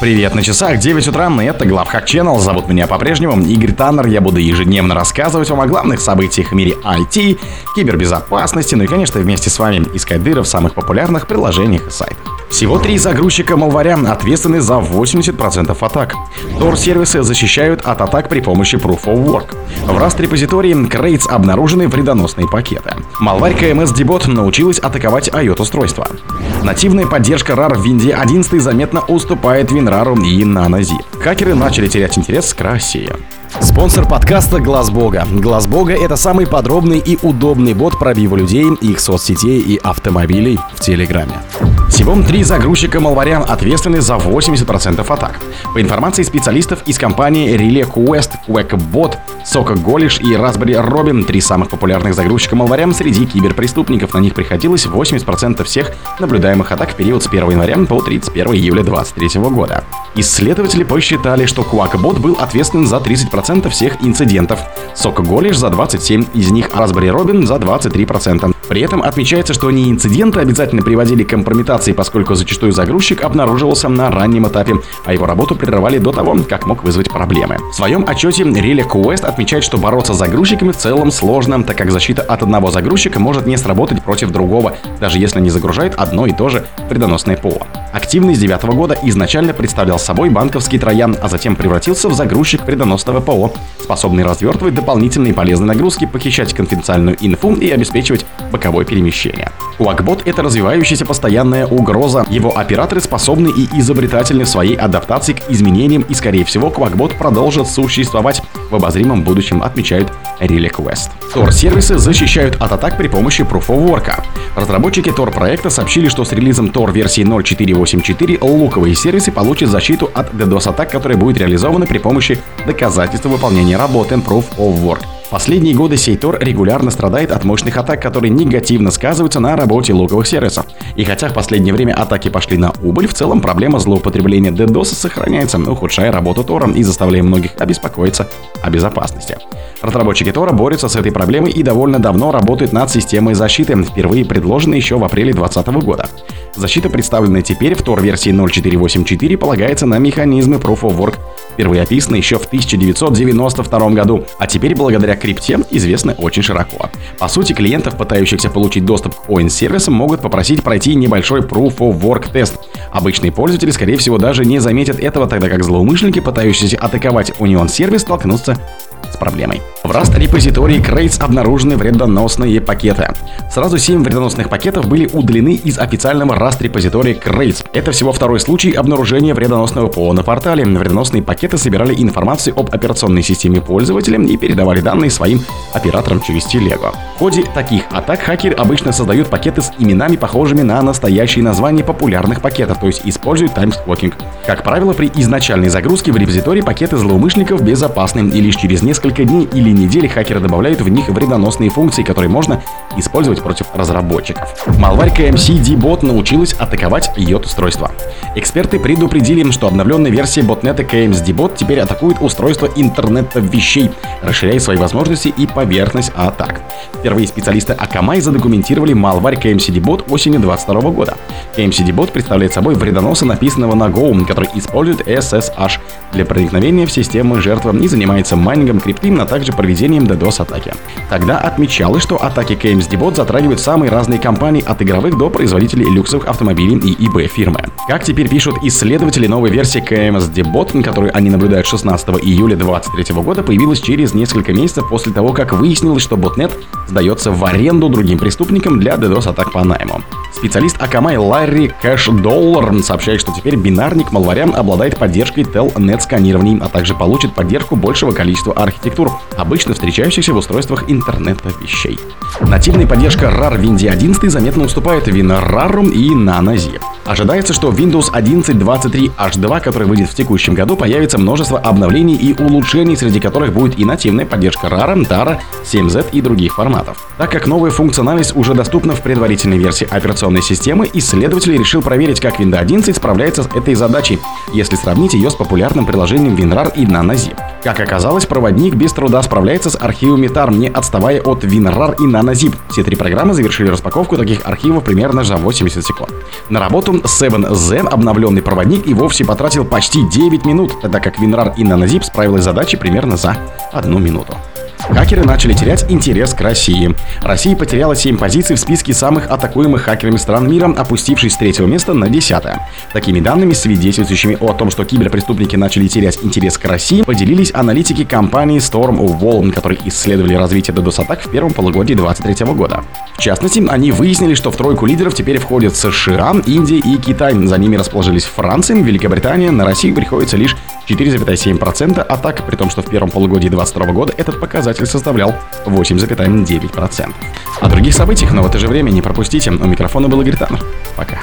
Привет на часах, 9 утра, и это Главхак Channel. Зовут меня по-прежнему Игорь Таннер. Я буду ежедневно рассказывать вам о главных событиях в мире IT, кибербезопасности, ну и, конечно, вместе с вами искать дыры в самых популярных приложениях и сайтах. Всего три загрузчика Малваря ответственны за 80% атак. Tor-сервисы защищают от атак при помощи Proof of Work. В Rust-репозитории Crates обнаружены вредоносные пакеты. Малварь KMS Debot научилась атаковать IOT-устройства. Нативная поддержка RAR в Винде 11 заметно уступает WinRAR и NanoZip. Хакеры начали терять интерес к России. Спонсор подкаста Глаз Бога. Глаз Бога это самый подробный и удобный бот пробива людей, их соцсетей и автомобилей в Телеграме. Всего три загрузчика Malware ответственны за 80% атак. По информации специалистов из компании Relay Quest, QuackBot, Soka Golish и Raspberry Robin, три самых популярных загрузчика Malware среди киберпреступников. На них приходилось 80% всех наблюдаемых атак в период с 1 января по 31 июля 2023 года. Исследователи посчитали, что QuackBot был ответственен за 30% всех инцидентов, Soka Golish за 27, из них Raspberry Robin за 23%. При этом отмечается, что не инциденты обязательно приводили к компрометации, поскольку зачастую загрузчик обнаруживался на раннем этапе, а его работу прерывали до того, как мог вызвать проблемы. В своем отчете Relic Quest отмечает, что бороться с загрузчиками в целом сложно, так как защита от одного загрузчика может не сработать против другого, даже если не загружает одно и то же вредоносное ПО. Активный с 9 года изначально представлял собой банковский троян, а затем превратился в загрузчик вредоносного ПО, способный развертывать дополнительные полезные нагрузки, похищать конфиденциальную инфу и обеспечивать боковое перемещение. Quackbot — это развивающаяся постоянная угроза. Его операторы способны и изобретательны в своей адаптации к изменениям, и, скорее всего, Quackbot продолжит существовать в обозримом будущем, отмечают Relic West. Tor-сервисы защищают от атак при помощи Proof of Work. Разработчики Tor проекта сообщили, что с релизом Tor версии 0.484 луковые сервисы получат защиту от DDoS-атак, которая будет реализована при помощи доказательства выполнения работы Proof of Work. Последние годы Сейтор регулярно страдает от мощных атак, которые негативно сказываются на работе логовых сервисов. И хотя в последнее время атаки пошли на убыль, в целом проблема злоупотребления DDoS сохраняется, ухудшая работу Тора и заставляя многих обеспокоиться о безопасности. Разработчики Тора борются с этой проблемой и довольно давно работают над системой защиты, впервые предложенной еще в апреле 2020 года. Защита, представленная теперь в Tor версии 0.484, полагается на механизмы Proof of Work, впервые описанные еще в 1992 году, а теперь благодаря крипте известны очень широко. По сути, клиентов, пытающихся получить доступ к OIN-сервисам, могут попросить пройти небольшой Proof of Work тест. Обычные пользователи, скорее всего, даже не заметят этого, тогда как злоумышленники, пытающиеся атаковать Union сервис, столкнутся с проблемой. В Rust репозитории Crates обнаружены вредоносные пакеты. Сразу 7 вредоносных пакетов были удалены из официального Rust репозитория Crates. Это всего второй случай обнаружения вредоносного ПО на портале. Вредоносные пакеты собирали информацию об операционной системе пользователя и передавали данные своим операторам через телегу. В ходе таких атак хакеры обычно создают пакеты с именами, похожими на настоящие названия популярных пакетов, то есть используют таймскокинг. Как правило, при изначальной загрузке в репозитории пакеты злоумышленников безопасны, и лишь через несколько дней или недели хакеры добавляют в них вредоносные функции, которые можно использовать против разработчиков. Малварь KMC D-Bot научилась атаковать IOT-устройства. Эксперты предупредили, что обновленная версия ботнета KMS D-Bot теперь атакует устройства интернета вещей, расширяя свои возможности и поверхность атак. Впервые специалисты Akamai задокументировали малварь KMC D-Bot осенью 2022 года. KMC D-Bot представляет собой вредоноса, написанного на Go, который использует SSH для проникновения в системы жертвы и занимается майнингом крипты, а также проведением DDoS-атаки. Тогда отмечалось, что атаки KMS D-Bot затрагивают самые разные компании от игровых до производителей люксовых автомобилей и eBay фирмы. Как теперь пишут исследователи, новой версии KMS D-Bot, которую они наблюдают 16 июля 2023 года, появилась через несколько месяцев после того, как выяснилось, что ботнет сдается в аренду другим преступникам для DDoS-атак по найму. Специалист Akamai Ларри Кэш Доллар сообщает, что теперь бинарник Malware обладает поддержкой Telnet сканирований, а также получит поддержку большего количества архитектур, обычно встречающихся в устройствах интернета вещей. Нативная поддержка RAR Windows 11 заметно уступает WinRAR и NanoZip. Ожидается, что Windows 11.23H2, который выйдет в текущем году, появится множество обновлений и улучшений, среди которых будет и нативная поддержка RAR, TARA, 7Z и других форматов. Так как новая функциональность уже доступна в предварительной версии операционной системы, исследователь решил проверить, как Windows 11 справляется с этой задачей, если сравнить ее с популярным приложением WinRAR и NanoZip. Как оказалось, проводник без труда справляется справляется с архивами TAR, не отставая от WinRAR и NanoZip. Все три программы завершили распаковку таких архивов примерно за 80 секунд. На работу 7Z, обновленный проводник, и вовсе потратил почти 9 минут, тогда как WinRAR и NanoZip справилась с задачей примерно за одну минуту. Хакеры начали терять интерес к России. Россия потеряла 7 позиций в списке самых атакуемых хакерами стран мира, опустившись с третьего места на десятое. Такими данными, свидетельствующими о том, что киберпреступники начали терять интерес к России, поделились аналитики компании Stormwall, которые исследовали развитие DDoS-атак в первом полугодии 2023 года. В частности, они выяснили, что в тройку лидеров теперь входят США, Индия и Китай. За ними расположились Франция, Великобритания. На Россию приходится лишь 4,7% атак, при том, что в первом полугодии 2022 года этот показатель составлял 8,9%. О других событиях, но в это же время не пропустите. У микрофона был Игорь Таннер. Пока.